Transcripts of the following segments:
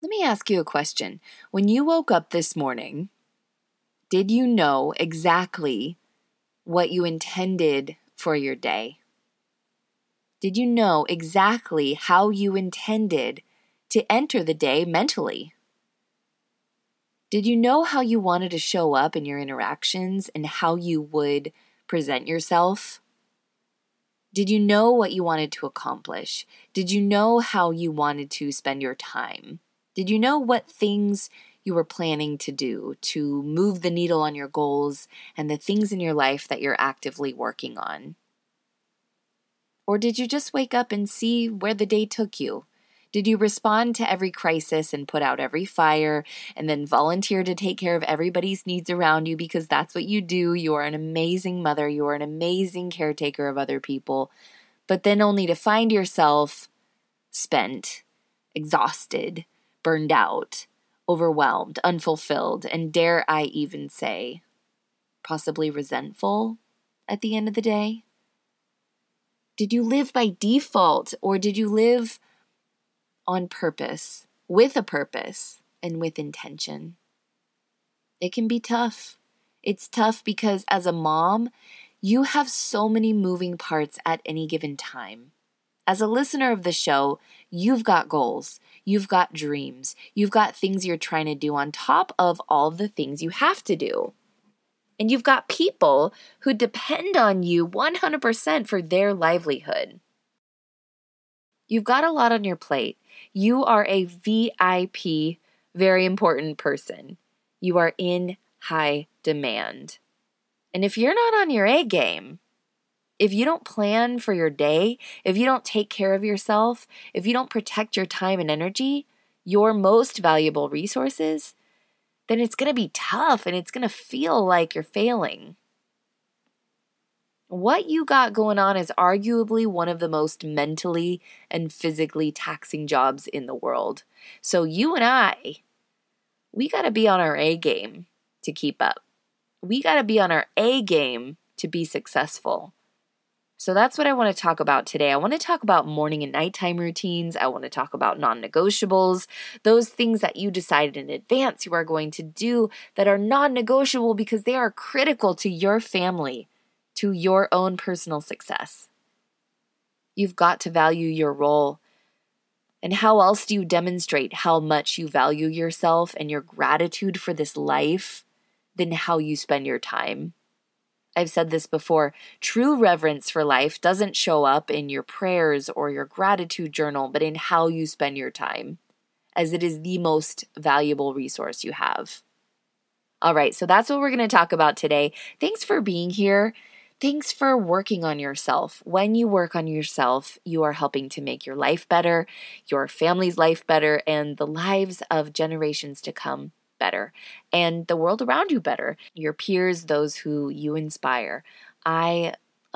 Let me ask you a question. When you woke up this morning, did you know exactly what you intended for your day? Did you know exactly how you intended to enter the day mentally? Did you know how you wanted to show up in your interactions and how you would present yourself? Did you know what you wanted to accomplish? Did you know how you wanted to spend your time? Did you know what things you were planning to do to move the needle on your goals and the things in your life that you're actively working on? Or did you just wake up and see where the day took you? Did you respond to every crisis and put out every fire and then volunteer to take care of everybody's needs around you because that's what you do? You are an amazing mother, you are an amazing caretaker of other people, but then only to find yourself spent, exhausted, burned out, overwhelmed, unfulfilled, and dare I even say, possibly resentful at the end of the day? Did you live by default or did you live on purpose, with a purpose, and with intention? It can be tough. It's tough because as a mom, you have so many moving parts at any given time. As a listener of the show, you've got goals, you've got dreams, you've got things you're trying to do on top of all the things you have to do. And you've got people who depend on you 100% for their livelihood. You've got a lot on your plate. You are a VIP, very important person. You are in high demand. And if you're not on your A game, if you don't plan for your day, if you don't take care of yourself, if you don't protect your time and energy, your most valuable resources, then it's going to be tough and it's going to feel like you're failing. What you got going on is arguably one of the most mentally and physically taxing jobs in the world. So, you and I, we got to be on our A game to keep up. We got to be on our A game to be successful. So that's what I want to talk about today. I want to talk about morning and nighttime routines. I want to talk about non negotiables, those things that you decided in advance you are going to do that are non negotiable because they are critical to your family, to your own personal success. You've got to value your role. And how else do you demonstrate how much you value yourself and your gratitude for this life than how you spend your time? I've said this before true reverence for life doesn't show up in your prayers or your gratitude journal, but in how you spend your time, as it is the most valuable resource you have. All right, so that's what we're going to talk about today. Thanks for being here. Thanks for working on yourself. When you work on yourself, you are helping to make your life better, your family's life better, and the lives of generations to come better and the world around you better, your peers, those who you inspire. I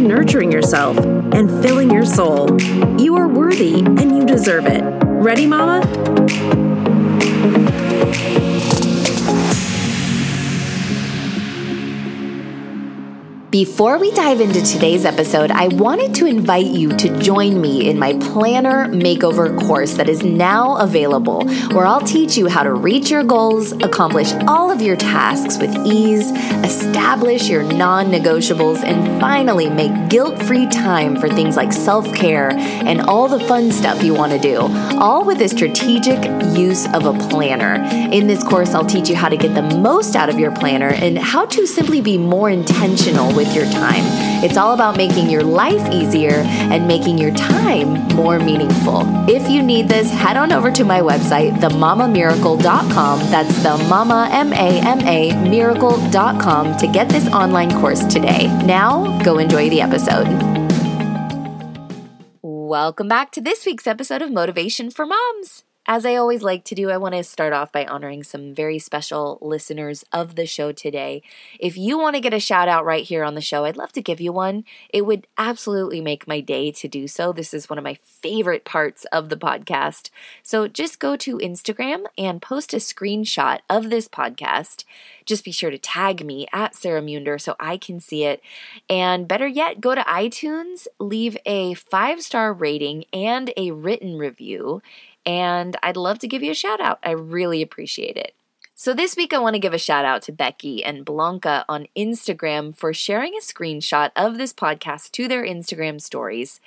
nurturing yourself and filling your soul. You are worthy and you deserve it. Ready, Mama? Before we dive into today's episode, I wanted to invite you to join me in my Planner Makeover course that is now available, where I'll teach you how to reach your goals, accomplish all of your tasks with ease, establish your non negotiables, and finally make guilt free time for things like self care and all the fun stuff you want to do, all with a strategic use of a planner. In this course, I'll teach you how to get the most out of your planner and how to simply be more intentional with your time. It's all about making your life easier and making your time more meaningful. If you need this, head on over to my website, themamamiracle.com. That's the mama, M A M A, miracle.com to get this online course today. Now, go enjoy the episode. Welcome back to this week's episode of Motivation for Moms. As I always like to do, I want to start off by honoring some very special listeners of the show today. If you want to get a shout out right here on the show, I'd love to give you one. It would absolutely make my day to do so. This is one of my favorite parts of the podcast. So just go to Instagram and post a screenshot of this podcast. Just be sure to tag me at Sarah Munder so I can see it. And better yet, go to iTunes, leave a five star rating and a written review and I'd love to give you a shout out. I really appreciate it. So, this week I want to give a shout out to Becky and Blanca on Instagram for sharing a screenshot of this podcast to their Instagram stories,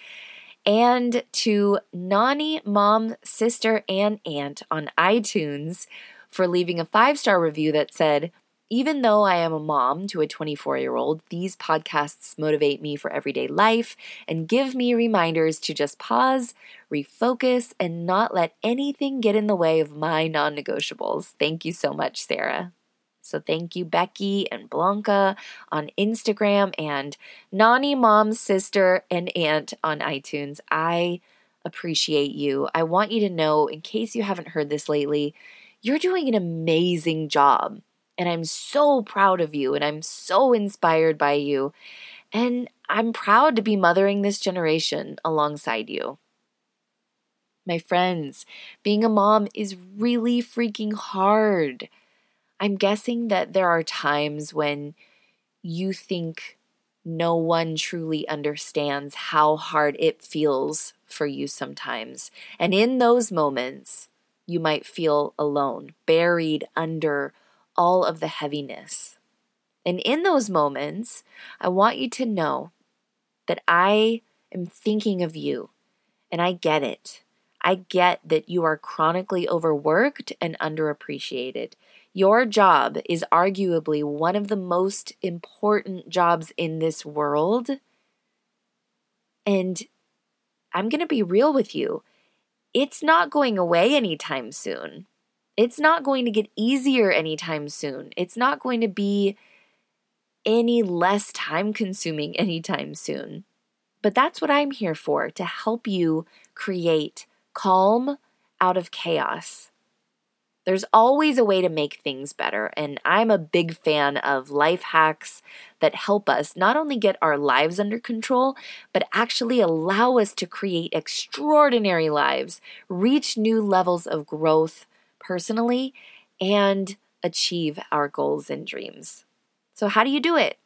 and to Nani, mom, sister, and aunt on iTunes for leaving a five star review that said, even though I am a mom to a 24 year old, these podcasts motivate me for everyday life and give me reminders to just pause, refocus, and not let anything get in the way of my non negotiables. Thank you so much, Sarah. So thank you, Becky and Blanca on Instagram and Nani Mom's sister and aunt on iTunes. I appreciate you. I want you to know, in case you haven't heard this lately, you're doing an amazing job. And I'm so proud of you and I'm so inspired by you. And I'm proud to be mothering this generation alongside you. My friends, being a mom is really freaking hard. I'm guessing that there are times when you think no one truly understands how hard it feels for you sometimes. And in those moments, you might feel alone, buried under all of the heaviness. And in those moments, I want you to know that I am thinking of you and I get it. I get that you are chronically overworked and underappreciated. Your job is arguably one of the most important jobs in this world. And I'm going to be real with you. It's not going away anytime soon. It's not going to get easier anytime soon. It's not going to be any less time consuming anytime soon. But that's what I'm here for to help you create calm out of chaos. There's always a way to make things better, and I'm a big fan of life hacks that help us not only get our lives under control, but actually allow us to create extraordinary lives, reach new levels of growth personally and achieve our goals and dreams. So, how do you do it?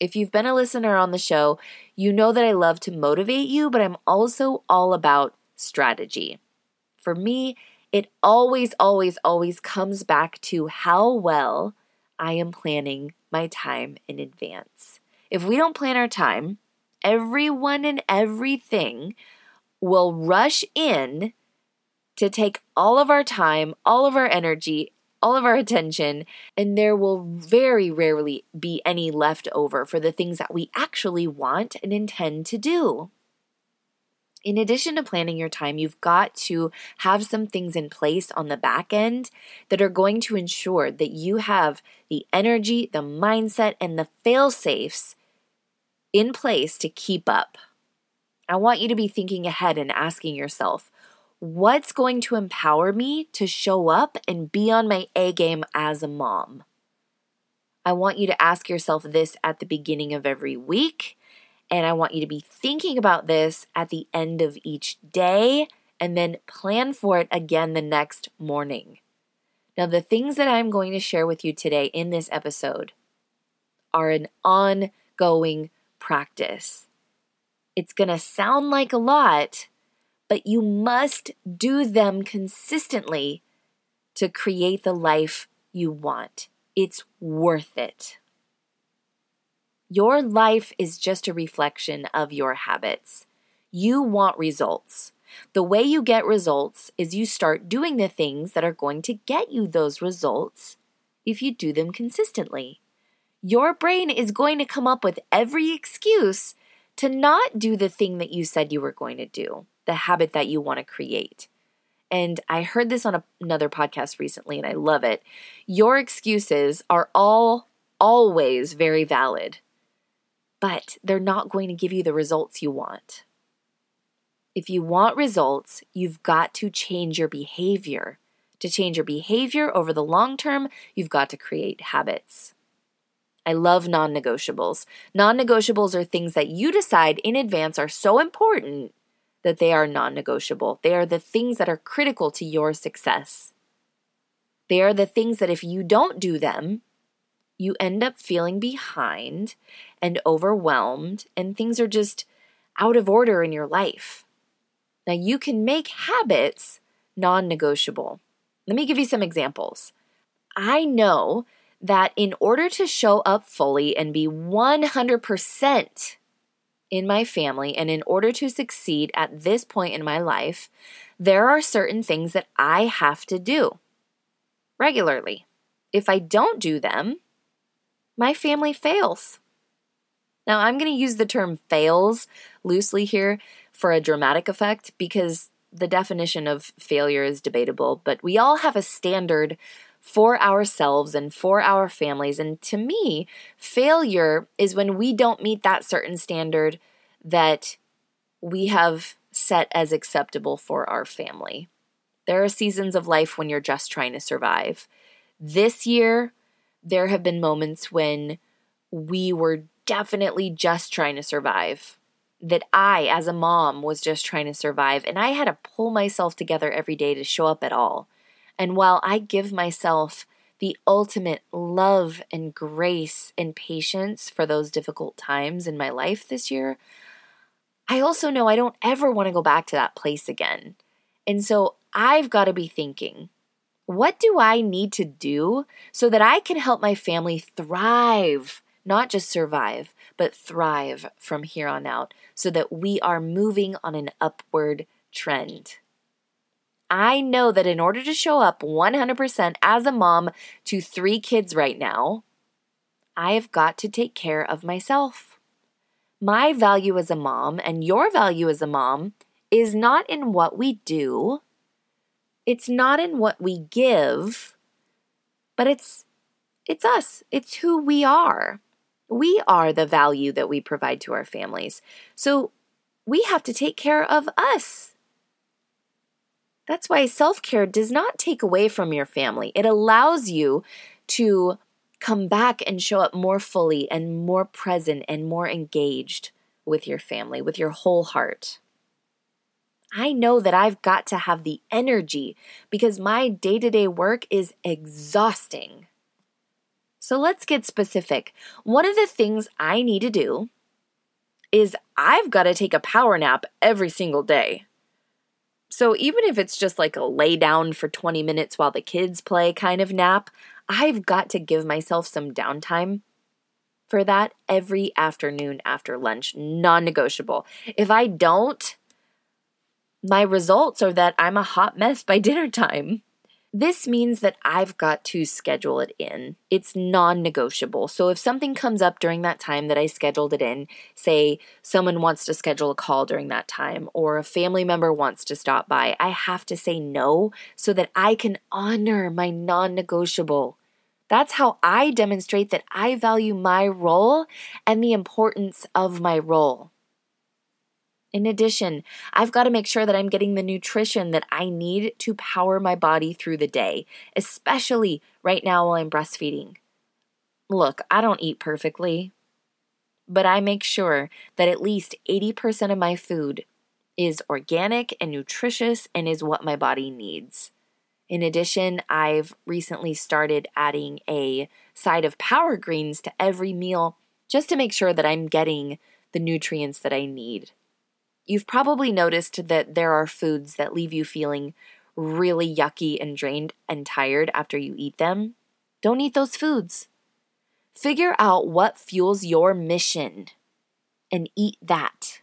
If you've been a listener on the show, you know that I love to motivate you, but I'm also all about strategy. For me, it always, always, always comes back to how well I am planning my time in advance. If we don't plan our time, everyone and everything will rush in to take all of our time, all of our energy, all of our attention, and there will very rarely be any left over for the things that we actually want and intend to do. In addition to planning your time, you've got to have some things in place on the back end that are going to ensure that you have the energy, the mindset, and the fail safes in place to keep up. I want you to be thinking ahead and asking yourself, what's going to empower me to show up and be on my A game as a mom? I want you to ask yourself this at the beginning of every week. And I want you to be thinking about this at the end of each day and then plan for it again the next morning. Now, the things that I'm going to share with you today in this episode are an ongoing practice. It's going to sound like a lot, but you must do them consistently to create the life you want. It's worth it. Your life is just a reflection of your habits. You want results. The way you get results is you start doing the things that are going to get you those results if you do them consistently. Your brain is going to come up with every excuse to not do the thing that you said you were going to do the habit that you want to create. And I heard this on a, another podcast recently and I love it. Your excuses are all always very valid, but they're not going to give you the results you want. If you want results, you've got to change your behavior. To change your behavior over the long term, you've got to create habits. I love non negotiables. Non negotiables are things that you decide in advance are so important that they are non negotiable. They are the things that are critical to your success. They are the things that if you don't do them, you end up feeling behind and overwhelmed, and things are just out of order in your life. Now, you can make habits non negotiable. Let me give you some examples. I know that in order to show up fully and be 100% in my family, and in order to succeed at this point in my life, there are certain things that I have to do regularly. If I don't do them, my family fails. Now, I'm going to use the term fails loosely here for a dramatic effect because the definition of failure is debatable, but we all have a standard for ourselves and for our families. And to me, failure is when we don't meet that certain standard that we have set as acceptable for our family. There are seasons of life when you're just trying to survive. This year, there have been moments when we were definitely just trying to survive. That I, as a mom, was just trying to survive, and I had to pull myself together every day to show up at all. And while I give myself the ultimate love and grace and patience for those difficult times in my life this year, I also know I don't ever want to go back to that place again. And so I've got to be thinking, what do I need to do so that I can help my family thrive, not just survive, but thrive from here on out so that we are moving on an upward trend? I know that in order to show up 100% as a mom to three kids right now, I have got to take care of myself. My value as a mom and your value as a mom is not in what we do, it's not in what we give, but it's it's us. It's who we are. We are the value that we provide to our families. So we have to take care of us. That's why self care does not take away from your family. It allows you to come back and show up more fully and more present and more engaged with your family, with your whole heart. I know that I've got to have the energy because my day to day work is exhausting. So let's get specific. One of the things I need to do is I've got to take a power nap every single day. So even if it's just like a lay down for 20 minutes while the kids play kind of nap, I've got to give myself some downtime for that every afternoon after lunch, non negotiable. If I don't, my results are that I'm a hot mess by dinner time. This means that I've got to schedule it in. It's non negotiable. So if something comes up during that time that I scheduled it in, say someone wants to schedule a call during that time, or a family member wants to stop by, I have to say no so that I can honor my non negotiable. That's how I demonstrate that I value my role and the importance of my role. In addition, I've got to make sure that I'm getting the nutrition that I need to power my body through the day, especially right now while I'm breastfeeding. Look, I don't eat perfectly, but I make sure that at least 80% of my food is organic and nutritious and is what my body needs. In addition, I've recently started adding a side of power greens to every meal just to make sure that I'm getting the nutrients that I need. You've probably noticed that there are foods that leave you feeling really yucky and drained and tired after you eat them. Don't eat those foods. Figure out what fuels your mission and eat that.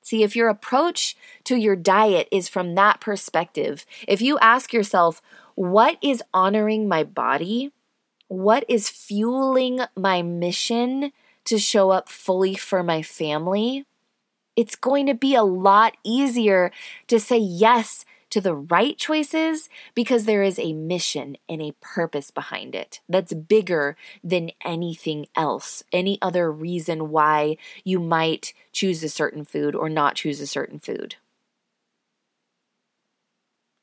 See, if your approach to your diet is from that perspective, if you ask yourself, what is honoring my body? What is fueling my mission to show up fully for my family? it's going to be a lot easier to say yes to the right choices because there is a mission and a purpose behind it that's bigger than anything else, any other reason why you might choose a certain food or not choose a certain food.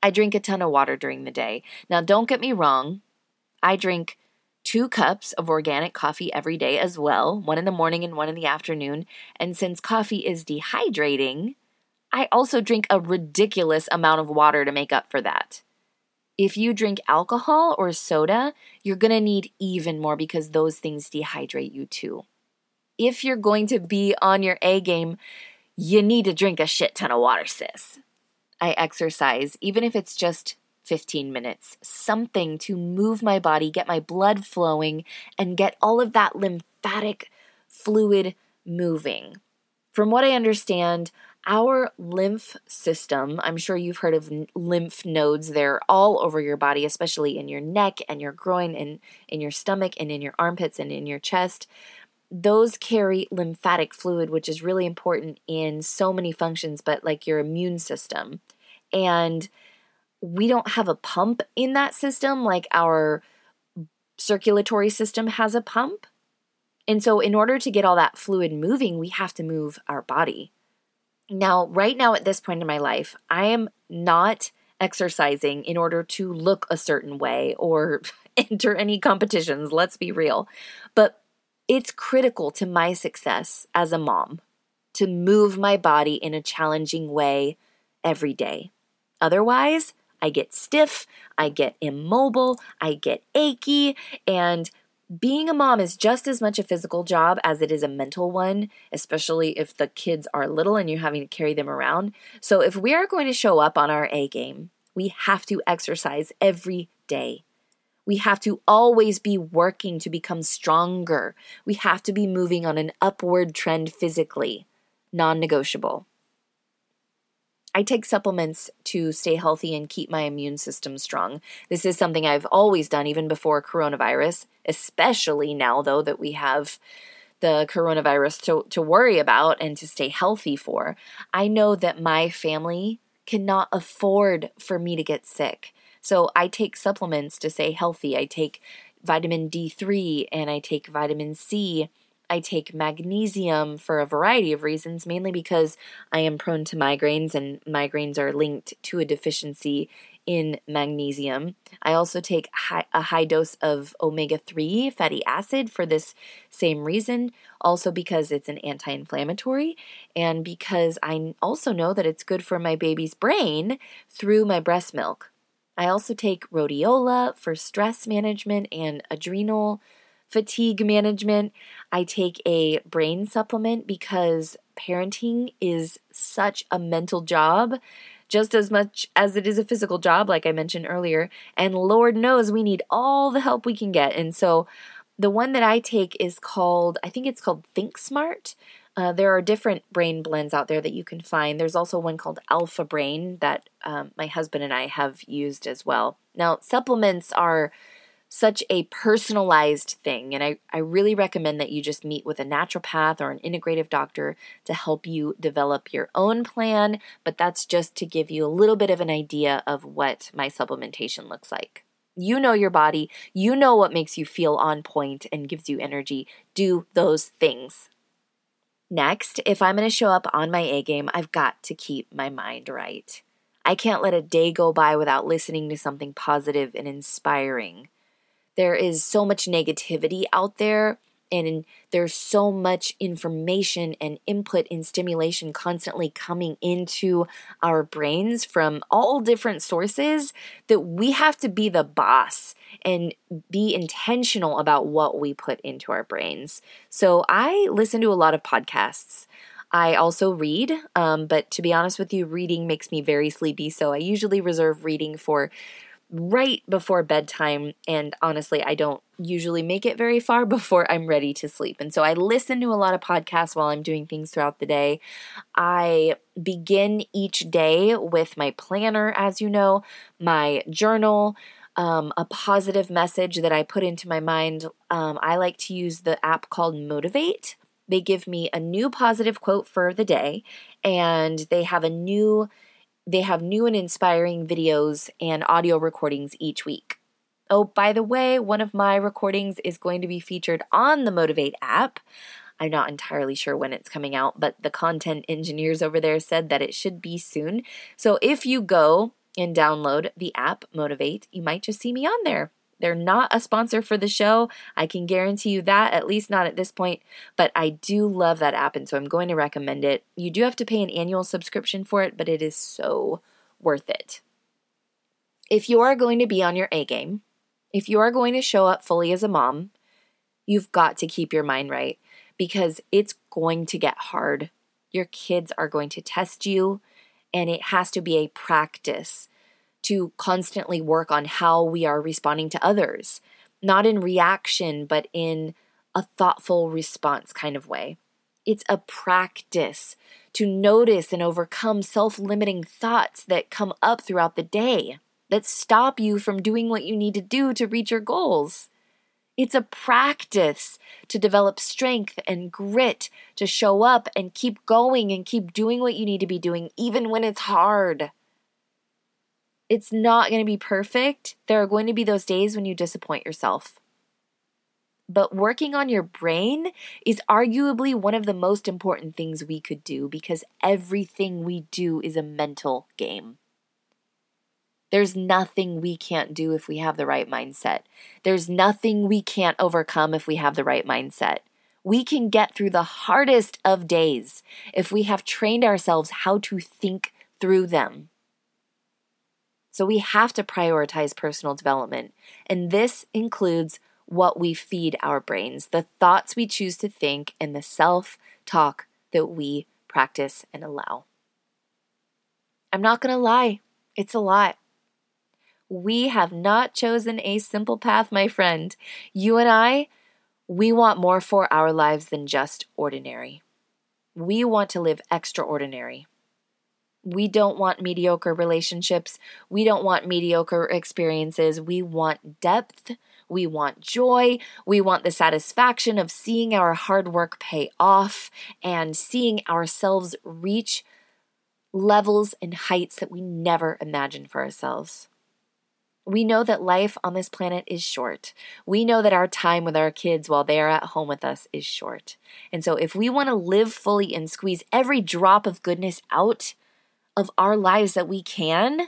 I drink a ton of water during the day. Now, don't get me wrong, I drink two cups of organic coffee every day as well, one in the morning and one in the afternoon. And since coffee is dehydrating, I also drink a ridiculous amount of water to make up for that. If you drink alcohol or soda, you're to need even more because those things dehydrate you too. If you're going to be on your A game, you need to drink a shit ton of water, sis. I exercise, even if it's just 15 minutes, something to move my body, get my blood flowing, and get all of that lymphatic fluid moving. From what I understand, our lymph system, I'm sure you've heard of lymph nodes, they're all over your body, especially in your neck and your groin and in your stomach and in your armpits and in your chest. Those carry lymphatic fluid, which is really important in so many functions, but like your immune system. And we don't have a pump in that system like our circulatory system has a pump. And so, in order to get all that fluid moving, we have to move our body. Now, right now at this point in my life, I am not exercising in order to look a certain way or enter any competitions, let's be real. But it's critical to my success as a mom to move my body in a challenging way every day. Otherwise, I get stiff, I get immobile, I get achy, and being a mom is just as much a physical job as it is a mental one, especially if the kids are little and you're having to carry them around. So, if we are going to show up on our A game, we have to exercise every day. We have to always be working to become stronger. We have to be moving on an upward trend physically, non negotiable. I take supplements to stay healthy and keep my immune system strong. This is something I've always done, even before coronavirus, especially now, though, that we have the coronavirus to, to worry about and to stay healthy for. I know that my family cannot afford for me to get sick. So I take supplements to stay healthy. I take vitamin D3 and I take vitamin C I take magnesium for a variety of reasons, mainly because I am prone to migraines, and migraines are linked to a deficiency in magnesium. I also take high, a high dose of omega 3 fatty acid for this same reason, also because it's an anti inflammatory, and because I also know that it's good for my baby's brain through my breast milk. I also take rhodiola for stress management and adrenal fatigue management. I take a brain supplement because parenting is such a mental job just as much as it is a physical job, like I mentioned earlier. And Lord knows we need all the help we can get. And so the one that I take is called, I think it's called Think Smart. Uh, there are different brain blends out there that you can find. There's also one called Alpha Brain that um, my husband and I have used as well. Now, supplements are such a personalized thing. And I, I really recommend that you just meet with a naturopath or an integrative doctor to help you develop your own plan. But that's just to give you a little bit of an idea of what my supplementation looks like. You know your body, you know what makes you feel on point and gives you energy. Do those things. Next, if I'm going to show up on my A game, I've got to keep my mind right. I can't let a day go by without listening to something positive and inspiring. There is so much negativity out there, and there's so much information and input and stimulation constantly coming into our brains from all different sources that we have to be the boss and be intentional about what we put into our brains. So I listen to a lot of podcasts. I also read, um, but to be honest with you, reading makes me very sleepy. So I usually reserve reading for right before bedtime. And honestly, I don't usually make it very far before I'm ready to sleep. And so I listen to a lot of podcasts while I'm doing things throughout the day. I begin each day with my planner, as you know, my journal. Um, a positive message that I put into my mind. Um, I like to use the app called Motivate. They give me a new positive quote for the day, and they have a new they have new and inspiring videos and audio recordings each week. Oh, by the way, one of my recordings is going to be featured on the Motivate app. I'm not entirely sure when it's coming out, but the content engineers over there said that it should be soon. So if you go and download the app Motivate, you might just see me on there. They're not a sponsor for the show. I can guarantee you that, at least not at this point. But I do love that app, and so I'm going to recommend it. You do have to pay an annual subscription for it, but it is so worth it. If you are going to be on your A game, if you are going to show up fully as a mom, you've got to keep your mind right because it's going to get hard. Your kids are going to test you, and it has to be a practice to constantly work on how we are responding to others, not in reaction, but in a thoughtful response kind of way. It's a practice to notice and overcome self limiting thoughts that come up throughout the day that stop you from doing what you need to do to reach your goals. It's a practice to develop strength and grit to show up and keep going and keep doing what you need to be doing, even when it's hard. It's not going to be perfect. There are going to be those days when you disappoint yourself. But working on your brain is arguably one of the most important things we could do because everything we do is a mental game. There's nothing we can't do if we have the right mindset. There's nothing we can't overcome if we have the right mindset. We can get through the hardest of days if we have trained ourselves how to think through them. So we have to prioritize personal development. And this includes what we feed our brains, the thoughts we choose to think, and the self talk that we practice and allow. I'm not going to lie, it's a lot. We have not chosen a simple path, my friend. You and I, we want more for our lives than just ordinary. We want to live extraordinary. We don't want mediocre relationships. We don't want mediocre experiences. We want depth. We want joy. We want the satisfaction of seeing our hard work pay off and seeing ourselves reach levels and heights that we never imagined for ourselves. We know that life on this planet is short. We know that our time with our kids while they are at home with us is short. And so, if we want to live fully and squeeze every drop of goodness out, of our lives that we can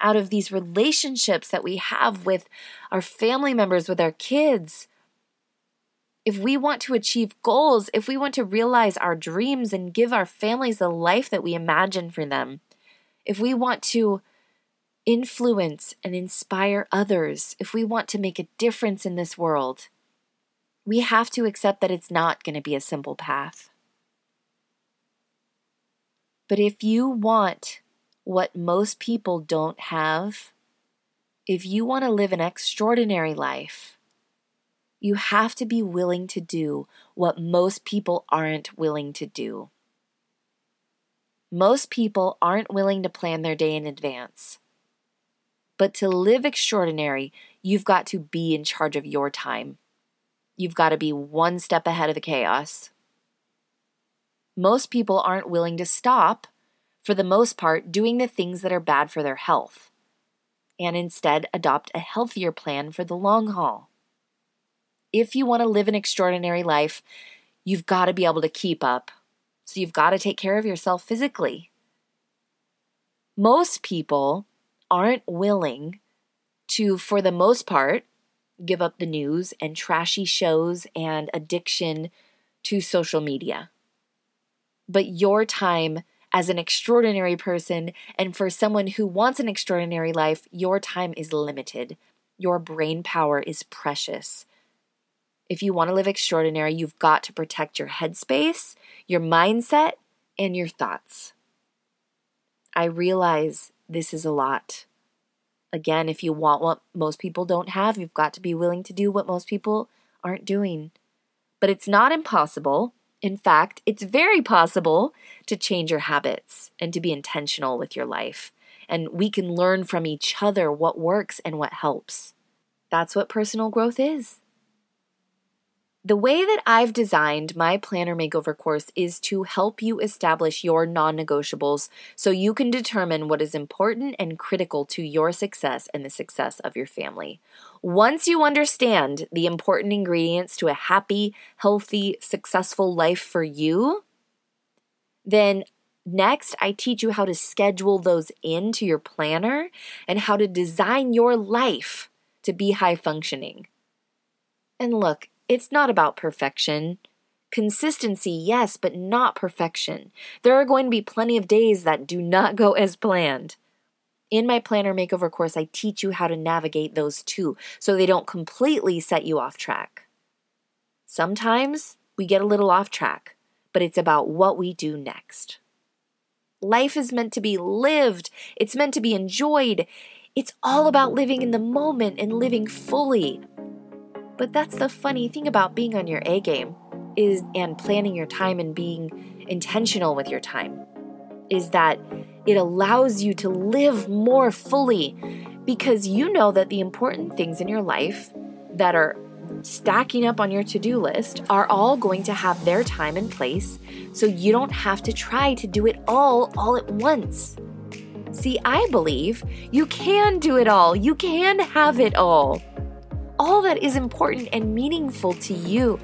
out of these relationships that we have with our family members, with our kids. If we want to achieve goals, if we want to realize our dreams and give our families the life that we imagine for them, if we want to influence and inspire others, if we want to make a difference in this world, we have to accept that it's not going to be a simple path. But if you want what most people don't have, if you want to live an extraordinary life, you have to be willing to do what most people aren't willing to do. Most people aren't willing to plan their day in advance. But to live extraordinary, you've got to be in charge of your time. You've got to be one step ahead of the chaos. Most people aren't willing to stop, for the most part, doing the things that are bad for their health, and instead adopt a healthier plan for the long haul. If you want to live an extraordinary life, you've got to be able to keep up. So you've got to take care of yourself physically. Most people aren't willing to, for the most part, give up the news and trashy shows and addiction to social media but your time as an extraordinary person and for someone who wants an extraordinary life, your time is limited. Your brain power is precious. If you want to live extraordinary, you've got to protect your headspace, your mindset, and your thoughts. I realize this is a lot. Again, if you want what most people don't have, you've got to be willing to do what most people aren't doing. But it's not impossible. In fact, it's very possible to change your habits and to be intentional with your life. And we can learn from each other what works and what helps. That's what personal growth is. The way that I've designed my planner makeover course is to help you establish your non negotiables so you can determine what is important and critical to your success and the success of your family. Once you understand the important ingredients to a happy, healthy, successful life for you, then Next, I teach you how to schedule those into your planner and how to design your life to be high functioning. And look, it's not about perfection. Consistency, yes, but not perfection. There are going to be plenty of days that do not go as planned. In my planner makeover course, I teach you how to navigate those too so they don't completely set you off track. Sometimes we get a little off track, but it's about what we do next. Life is meant to be lived, it's meant to be enjoyed. It's all about living in the moment and living fully. But that's the funny thing about being on your A game is and planning your time and being intentional with your time is that it allows you to live more fully because you know that the important things in your life that are stacking up on your to do list are all going to have their time and place, so you don't have to try to do it all all at once. See, I believe you can do it all, you can have it all. All that is important and meaningful to you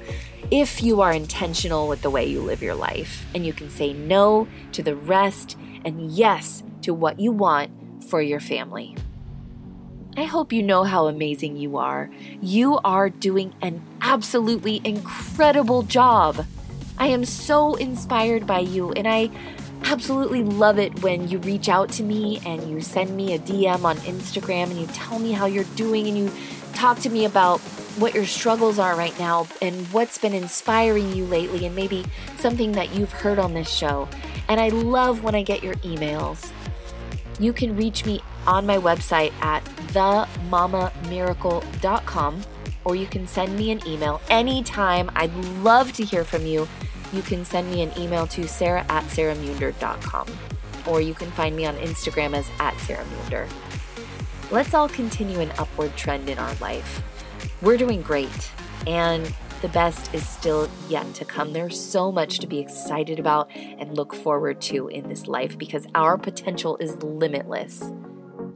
if you are intentional with the way you live your life and you can say no to the rest and yes to what you want for your family. I hope you know how amazing you are. You are doing an absolutely incredible job. I am so inspired by you, and I absolutely love it when you reach out to me and you send me a DM on Instagram and you tell me how you're doing and you talk to me about what your struggles are right now and what's been inspiring you lately, and maybe something that you've heard on this show. And I love when I get your emails. You can reach me on my website at themamamiracle.com or you can send me an email anytime. I'd love to hear from you. You can send me an email to sarah at sarahmunder.com or you can find me on Instagram as at sarahmunder. Let's all continue an upward trend in our life. We're doing great, and the best is still yet to come. There's so much to be excited about and look forward to in this life because our potential is limitless.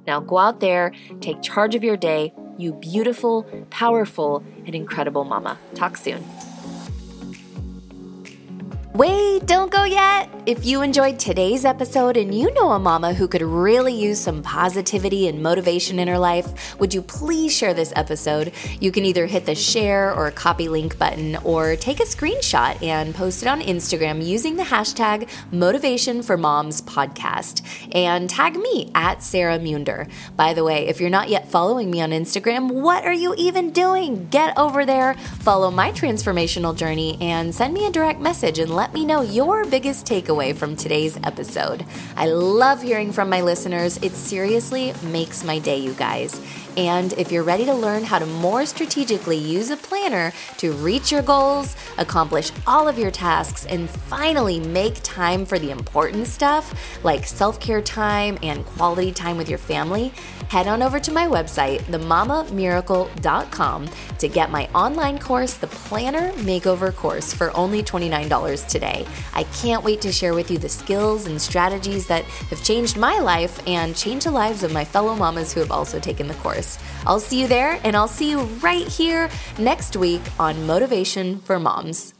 Now go out there, take charge of your day, you beautiful, powerful, and incredible mama. Talk soon. Wait, don't go yet. If you enjoyed today's episode and you know a mama who could really use some positivity and motivation in her life, would you please share this episode? You can either hit the share or copy link button or take a screenshot and post it on Instagram using the hashtag Motivation for Moms Podcast and tag me at Sarah Munder. By the way, if you're not yet following me on Instagram, what are you even doing? Get over there, follow my transformational journey, and send me a direct message and let let me know your biggest takeaway from today's episode. I love hearing from my listeners. It seriously makes my day, you guys. And if you're ready to learn how to more strategically use a planner to reach your goals, accomplish all of your tasks, and finally make time for the important stuff like self care time and quality time with your family, head on over to my website, themamamiracle.com, to get my online course, the Planner Makeover Course, for only $29 today. I can't wait to share with you the skills and strategies that have changed my life and changed the lives of my fellow mamas who have also taken the course. I'll see you there, and I'll see you right here next week on Motivation for Moms.